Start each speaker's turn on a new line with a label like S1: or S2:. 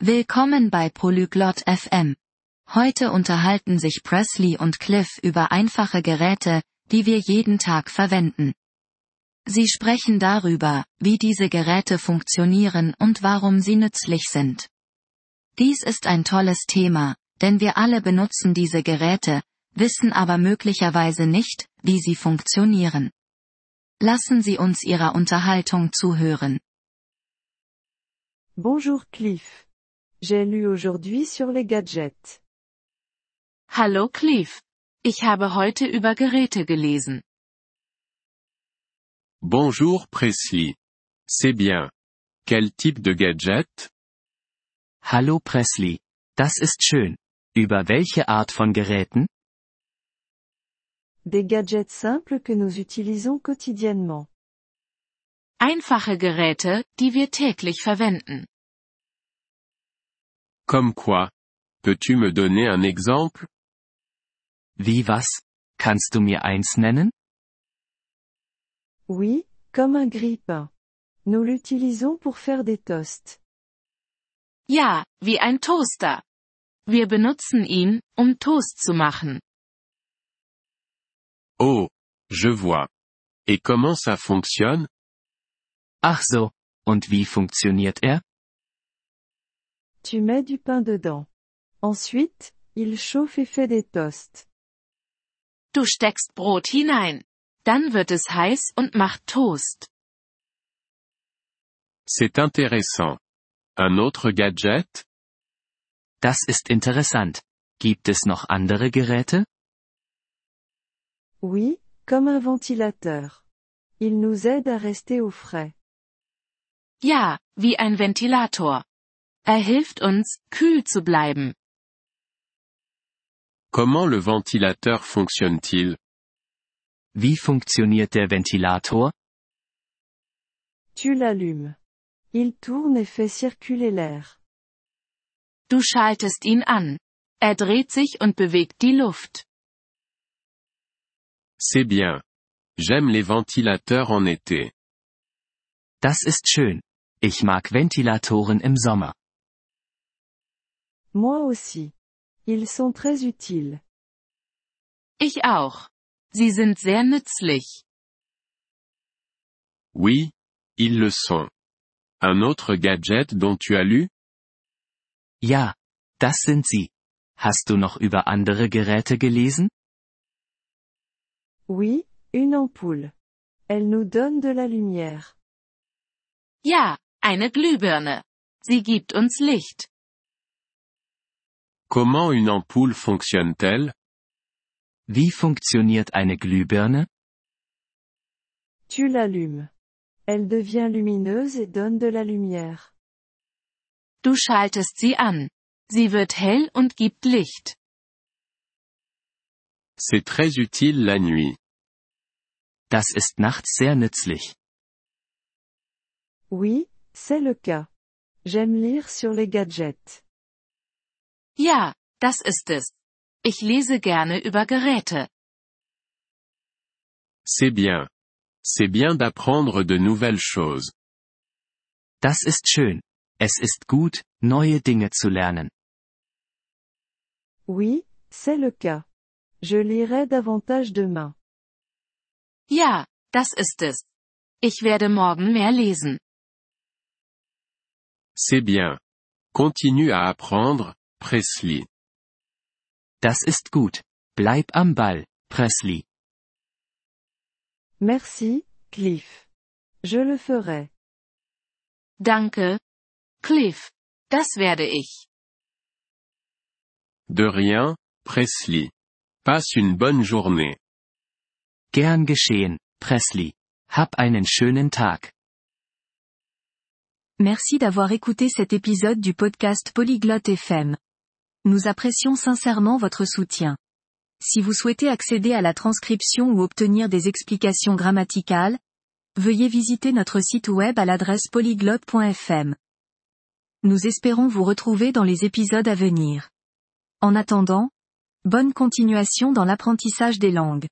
S1: Willkommen bei Polyglot FM. Heute unterhalten sich Presley und Cliff über einfache Geräte, die wir jeden Tag verwenden. Sie sprechen darüber, wie diese Geräte funktionieren und warum sie nützlich sind. Dies ist ein tolles Thema, denn wir alle benutzen diese Geräte, wissen aber möglicherweise nicht, wie sie funktionieren. Lassen Sie uns Ihrer Unterhaltung zuhören.
S2: Bonjour Cliff. J'ai lu aujourd'hui sur les gadgets.
S3: Hallo Cliff. Ich habe heute über Geräte gelesen.
S4: Bonjour Presley. C'est bien. Quel type de gadget?
S5: Hallo Presley. Das ist schön. Über welche Art von Geräten?
S2: Des gadgets simples que nous utilisons quotidiennement.
S3: Einfache Geräte, die wir täglich verwenden.
S4: Comme quoi? Peux-tu me donner un exemple?
S5: Wie was? Kannst du mir eins nennen?
S2: Oui, comme un grille-pain. Nous l'utilisons pour faire des toasts.
S3: Ja, wie ein Toaster. Wir benutzen ihn, um Toast zu machen.
S4: Oh, je vois. Et comment ça fonctionne?
S5: Ach so. Und wie funktioniert er?
S2: Tu mets du pain dedans. Ensuite, il chauffe et fait des toasts.
S3: Du steckst Brot hinein. Dann wird es heiß und macht Toast.
S4: C'est intéressant. Un autre gadget?
S5: Das ist interessant. Gibt es noch andere Geräte?
S2: Oui, comme un ventilateur. Il nous aide à rester au frais.
S3: Ja, wie ein Ventilator. Er hilft uns, kühl zu bleiben.
S4: Comment le ventilateur fonctionne-t-il?
S5: Wie funktioniert der Ventilator?
S2: Tu l'allumes. Il tourne et fait circuler l'air.
S3: Du schaltest ihn an. Er dreht sich und bewegt die Luft.
S4: C'est bien. J'aime les ventilateurs en été.
S5: Das ist schön. Ich mag Ventilatoren im Sommer.
S2: Moi aussi. Ils sont très utiles.
S3: Ich auch. Sie sind sehr nützlich.
S4: Oui, ils le sont. Un autre gadget dont tu as lu?
S5: Ja, das sind sie. Hast du noch über andere Geräte gelesen?
S2: Oui, une ampoule. Elle nous donne de la lumière.
S3: Ja, eine Glühbirne. Sie gibt uns Licht.
S4: Comment une ampoule fonctionne-t-elle?
S5: Wie funktioniert eine Glühbirne?
S2: Tu l'allumes. Elle devient lumineuse et donne de la lumière.
S3: Du schaltest sie an. Sie wird hell und gibt Licht.
S4: C'est très utile la nuit.
S5: Das ist nachts sehr nützlich.
S2: Oui, c'est le cas. J'aime lire sur les gadgets.
S3: Ja, das ist es. Ich lese gerne über Geräte.
S4: C'est bien. C'est bien d'apprendre de nouvelles choses.
S5: Das ist schön. Es ist gut, neue Dinge zu lernen.
S2: Oui, c'est le cas. Je lirai davantage demain.
S3: Ja, das ist es. Ich werde morgen mehr lesen.
S4: C'est bien. Continue à apprendre, Presley.
S5: Das ist gut. Bleib am Ball, Presley.
S2: Merci, Cliff. Je le ferai.
S3: Danke. Cliff. Das werde ich.
S4: De rien, Presley. Passe une bonne journée.
S5: Gern geschehen, Presley. Hab einen schönen Tag.
S1: Merci d'avoir écouté cet épisode du podcast Polyglotte FM. Nous apprécions sincèrement votre soutien. Si vous souhaitez accéder à la transcription ou obtenir des explications grammaticales, veuillez visiter notre site web à l'adresse polyglotte.fm. Nous espérons vous retrouver dans les épisodes à venir. En attendant, bonne continuation dans l'apprentissage des langues.